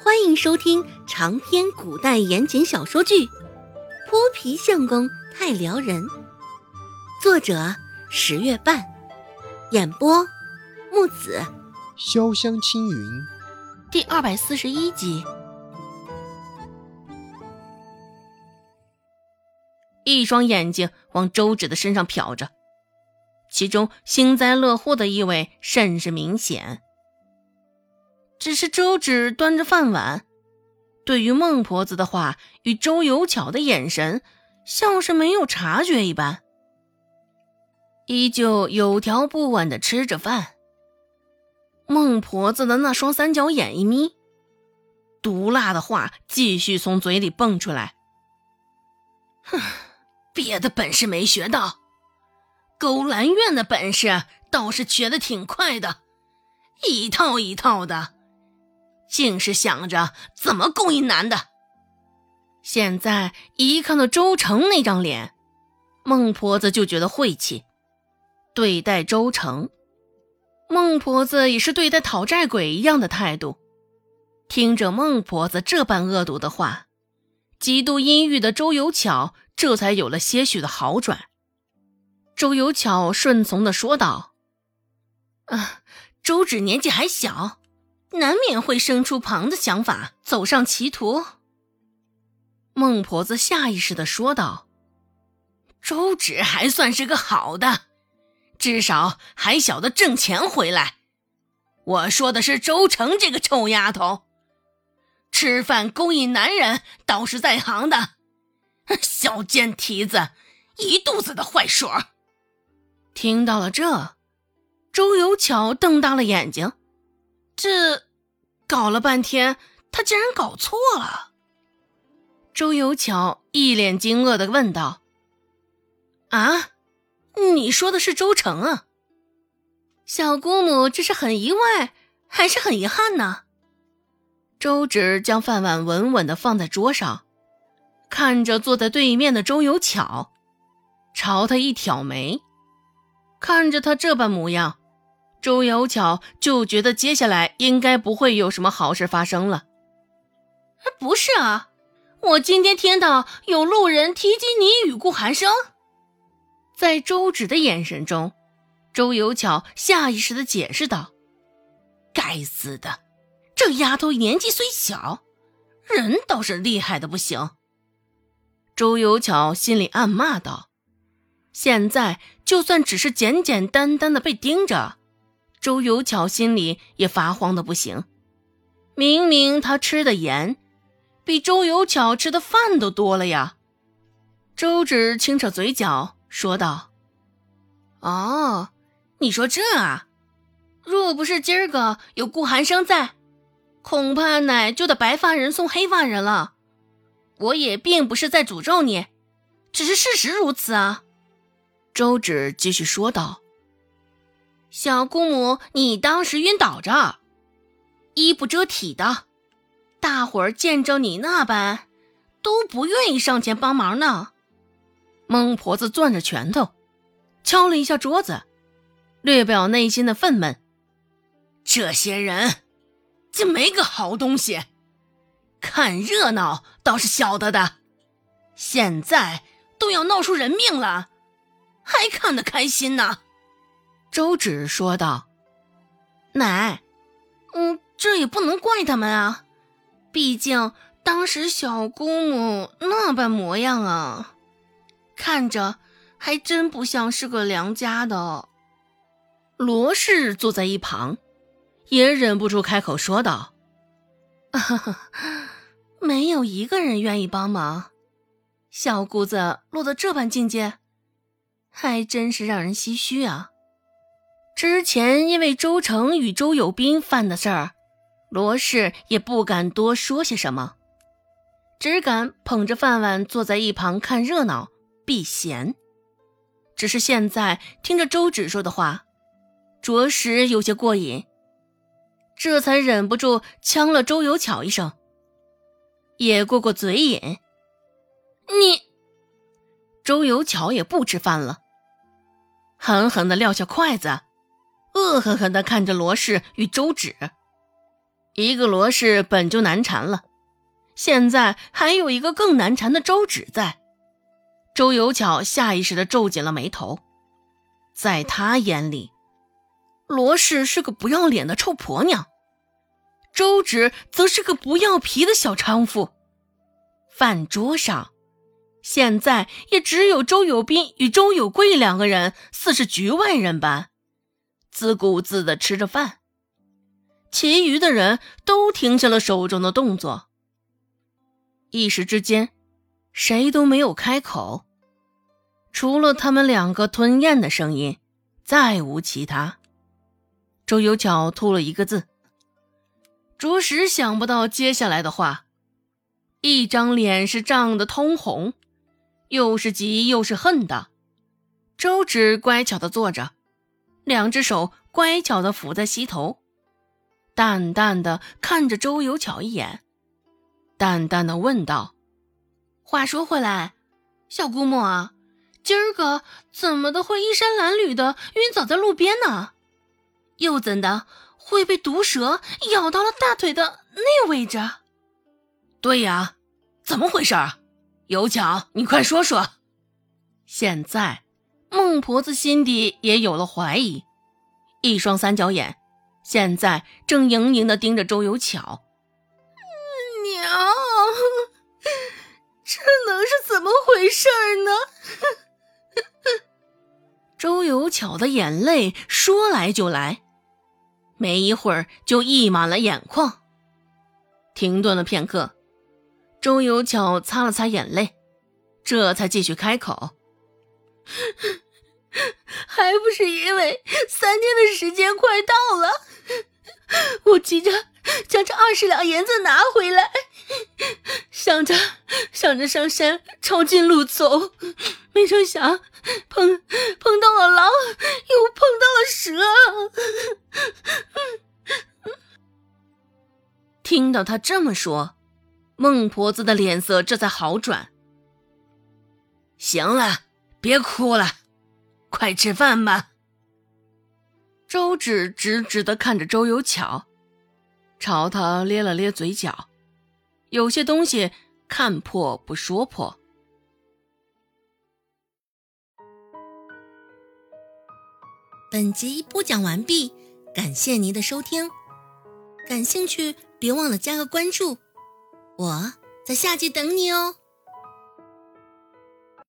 欢迎收听长篇古代言情小说剧《泼皮相公太撩人》，作者十月半，演播木子潇湘青云，第二百四十一集。一双眼睛往周芷的身上瞟着，其中幸灾乐祸的意味甚是明显。只是周芷端着饭碗，对于孟婆子的话与周有巧的眼神，像是没有察觉一般，依旧有条不紊的吃着饭。孟婆子的那双三角眼一眯，毒辣的话继续从嘴里蹦出来：“哼，别的本事没学到，勾栏院的本事倒是学的挺快的，一套一套的。”竟是想着怎么勾引男的。现在一看到周成那张脸，孟婆子就觉得晦气。对待周成，孟婆子也是对待讨债鬼一样的态度。听着孟婆子这般恶毒的话，极度阴郁的周有巧这才有了些许的好转。周有巧顺从的说道：“啊，周芷年纪还小。”难免会生出旁的想法，走上歧途。孟婆子下意识的说道：“周芷还算是个好的，至少还晓得挣钱回来。我说的是周成这个臭丫头，吃饭勾引男人倒是在行的，小贱蹄子，一肚子的坏水。”听到了这，周有巧瞪大了眼睛。这搞了半天，他竟然搞错了。周有巧一脸惊愕的问道：“啊，你说的是周成啊？”小姑母这是很意外，还是很遗憾呢？周芷将饭碗稳稳的放在桌上，看着坐在对面的周有巧，朝他一挑眉，看着他这般模样。周有巧就觉得接下来应该不会有什么好事发生了。不是啊，我今天听到有路人提及你与顾寒生。在周芷的眼神中，周有巧下意识的解释道：“该死的，这丫头年纪虽小，人倒是厉害的不行。”周有巧心里暗骂道：“现在就算只是简简单单的被盯着。”周有巧心里也发慌的不行，明明他吃的盐，比周有巧吃的饭都多了呀。周芷轻扯嘴角说道：“哦，你说这啊？若不是今儿个有顾寒生在，恐怕奶就得白发人送黑发人了。我也并不是在诅咒你，只是事实如此啊。”周芷继续说道。小姑母，你当时晕倒着，衣不遮体的，大伙儿见着你那般，都不愿意上前帮忙呢。孟婆子攥着拳头，敲了一下桌子，略表内心的愤懑。这些人，竟没个好东西，看热闹倒是晓得的，现在都要闹出人命了，还看得开心呢。周芷说道：“奶，嗯，这也不能怪他们啊，毕竟当时小姑母那般模样啊，看着还真不像是个良家的。”罗氏坐在一旁，也忍不住开口说道：“ 没有一个人愿意帮忙，小姑子落得这般境界，还真是让人唏嘘啊。”之前因为周成与周有斌犯的事儿，罗氏也不敢多说些什么，只敢捧着饭碗坐在一旁看热闹避嫌。只是现在听着周芷说的话，着实有些过瘾，这才忍不住呛了周有巧一声，也过过嘴瘾。你，周有巧也不吃饭了，狠狠地撂下筷子。恶狠狠地看着罗氏与周芷，一个罗氏本就难缠了，现在还有一个更难缠的周芷在。周有巧下意识地皱紧了眉头，在他眼里，罗氏是个不要脸的臭婆娘，周芷则是个不要皮的小娼妇。饭桌上，现在也只有周有斌与周有贵两个人，似是局外人般，自顾自地吃着饭。其余的人都停下了手中的动作，一时之间，谁都没有开口。除了他们两个吞咽的声音，再无其他。周有巧吐了一个字，着实想不到接下来的话。一张脸是涨得通红，又是急又是恨的。周芷乖巧的坐着，两只手乖巧的抚在膝头，淡淡的看着周有巧一眼，淡淡的问道：“话说回来，小姑母啊。”今儿个怎么的会衣衫褴褛的晕倒在路边呢？又怎的会被毒蛇咬到了大腿的那位置？对呀，怎么回事啊？有巧，你快说说。现在孟婆子心底也有了怀疑，一双三角眼现在正盈盈的盯着周有巧。娘，这能是怎么回事呢？周有巧的眼泪说来就来，没一会儿就溢满了眼眶。停顿了片刻，周有巧擦了擦眼泪，这才继续开口：“还不是因为三天的时间快到了，我急着将这二十两银子拿回来，想着想着上山抄近路走，没成想。”碰碰到了狼，又碰到了蛇。听到他这么说，孟婆子的脸色这才好转。行了，别哭了，快吃饭吧。周芷直直的看着周有巧，朝他咧了咧嘴角，有些东西看破不说破。本集播讲完毕，感谢您的收听。感兴趣，别忘了加个关注，我在下集等你哦。